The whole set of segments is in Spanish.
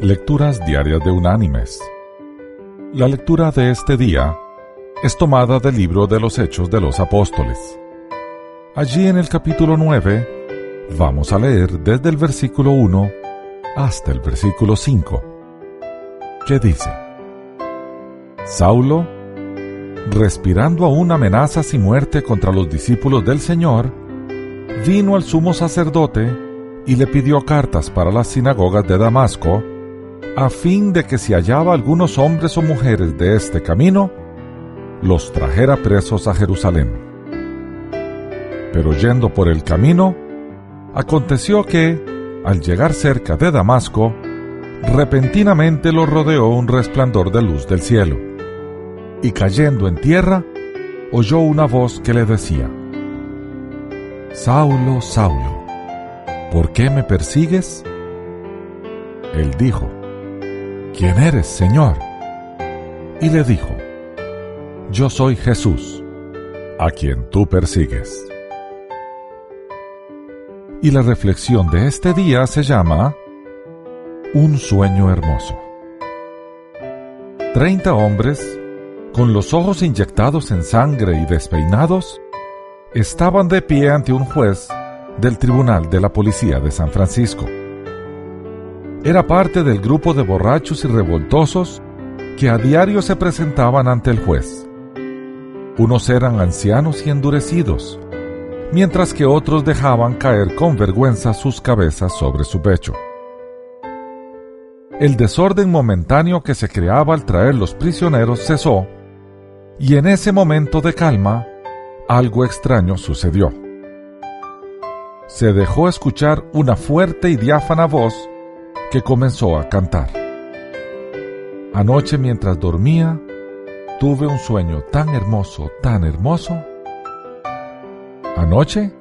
Lecturas Diarias de Unánimes. La lectura de este día es tomada del libro de los Hechos de los Apóstoles. Allí en el capítulo 9 vamos a leer desde el versículo 1 hasta el versículo 5, que dice, Saulo, respirando aún amenazas y muerte contra los discípulos del Señor, vino al sumo sacerdote y le pidió cartas para las sinagogas de Damasco, a fin de que si hallaba algunos hombres o mujeres de este camino, los trajera presos a Jerusalén. Pero yendo por el camino, aconteció que, al llegar cerca de Damasco, repentinamente lo rodeó un resplandor de luz del cielo, y cayendo en tierra, oyó una voz que le decía, Saulo, Saulo, ¿por qué me persigues? Él dijo, ¿quién eres, Señor? Y le dijo, yo soy Jesús, a quien tú persigues. Y la reflexión de este día se llama Un sueño hermoso. Treinta hombres, con los ojos inyectados en sangre y despeinados, estaban de pie ante un juez del Tribunal de la Policía de San Francisco. Era parte del grupo de borrachos y revoltosos que a diario se presentaban ante el juez. Unos eran ancianos y endurecidos, mientras que otros dejaban caer con vergüenza sus cabezas sobre su pecho. El desorden momentáneo que se creaba al traer los prisioneros cesó, y en ese momento de calma, algo extraño sucedió. Se dejó escuchar una fuerte y diáfana voz que comenzó a cantar. Anoche mientras dormía, tuve un sueño tan hermoso, tan hermoso. ¿Anoche?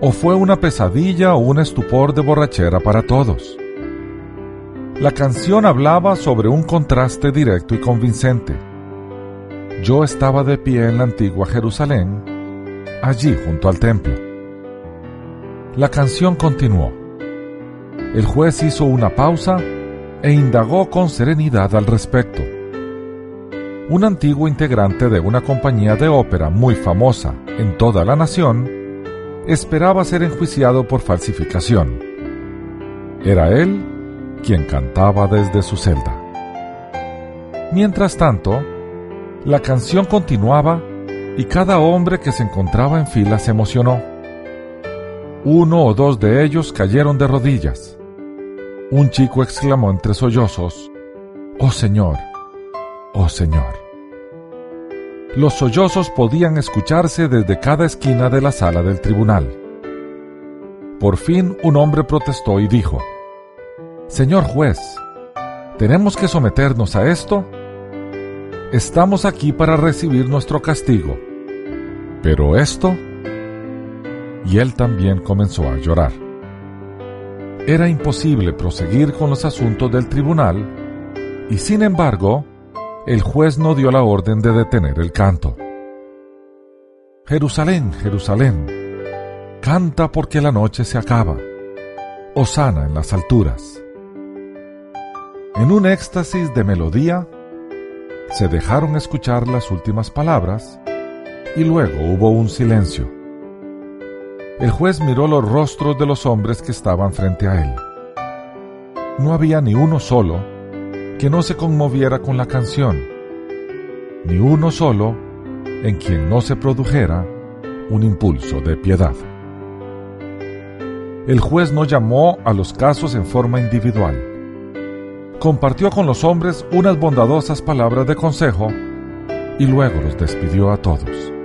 ¿O fue una pesadilla o un estupor de borrachera para todos? La canción hablaba sobre un contraste directo y convincente yo estaba de pie en la antigua Jerusalén, allí junto al templo. La canción continuó. El juez hizo una pausa e indagó con serenidad al respecto. Un antiguo integrante de una compañía de ópera muy famosa en toda la nación esperaba ser enjuiciado por falsificación. Era él quien cantaba desde su celda. Mientras tanto, la canción continuaba y cada hombre que se encontraba en fila se emocionó. Uno o dos de ellos cayeron de rodillas. Un chico exclamó entre sollozos, Oh Señor, oh Señor. Los sollozos podían escucharse desde cada esquina de la sala del tribunal. Por fin un hombre protestó y dijo, Señor juez, ¿tenemos que someternos a esto? estamos aquí para recibir nuestro castigo. Pero esto... Y él también comenzó a llorar. Era imposible proseguir con los asuntos del tribunal y sin embargo, el juez no dio la orden de detener el canto. Jerusalén, Jerusalén, canta porque la noche se acaba. Osana en las alturas. En un éxtasis de melodía, se dejaron escuchar las últimas palabras y luego hubo un silencio. El juez miró los rostros de los hombres que estaban frente a él. No había ni uno solo que no se conmoviera con la canción, ni uno solo en quien no se produjera un impulso de piedad. El juez no llamó a los casos en forma individual compartió con los hombres unas bondadosas palabras de consejo y luego los despidió a todos.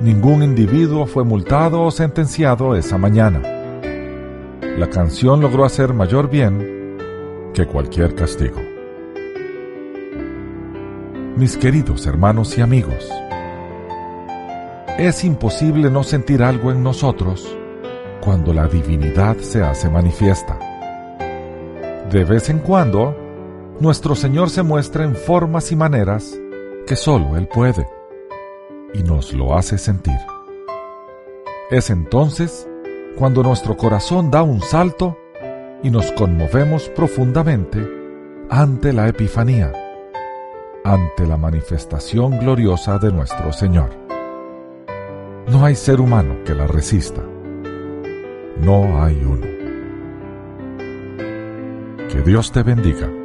Ningún individuo fue multado o sentenciado esa mañana. La canción logró hacer mayor bien que cualquier castigo. Mis queridos hermanos y amigos, es imposible no sentir algo en nosotros cuando la divinidad se hace manifiesta. De vez en cuando, nuestro Señor se muestra en formas y maneras que solo Él puede, y nos lo hace sentir. Es entonces cuando nuestro corazón da un salto y nos conmovemos profundamente ante la Epifanía, ante la manifestación gloriosa de nuestro Señor. No hay ser humano que la resista. No hay uno. Que Dios te bendiga.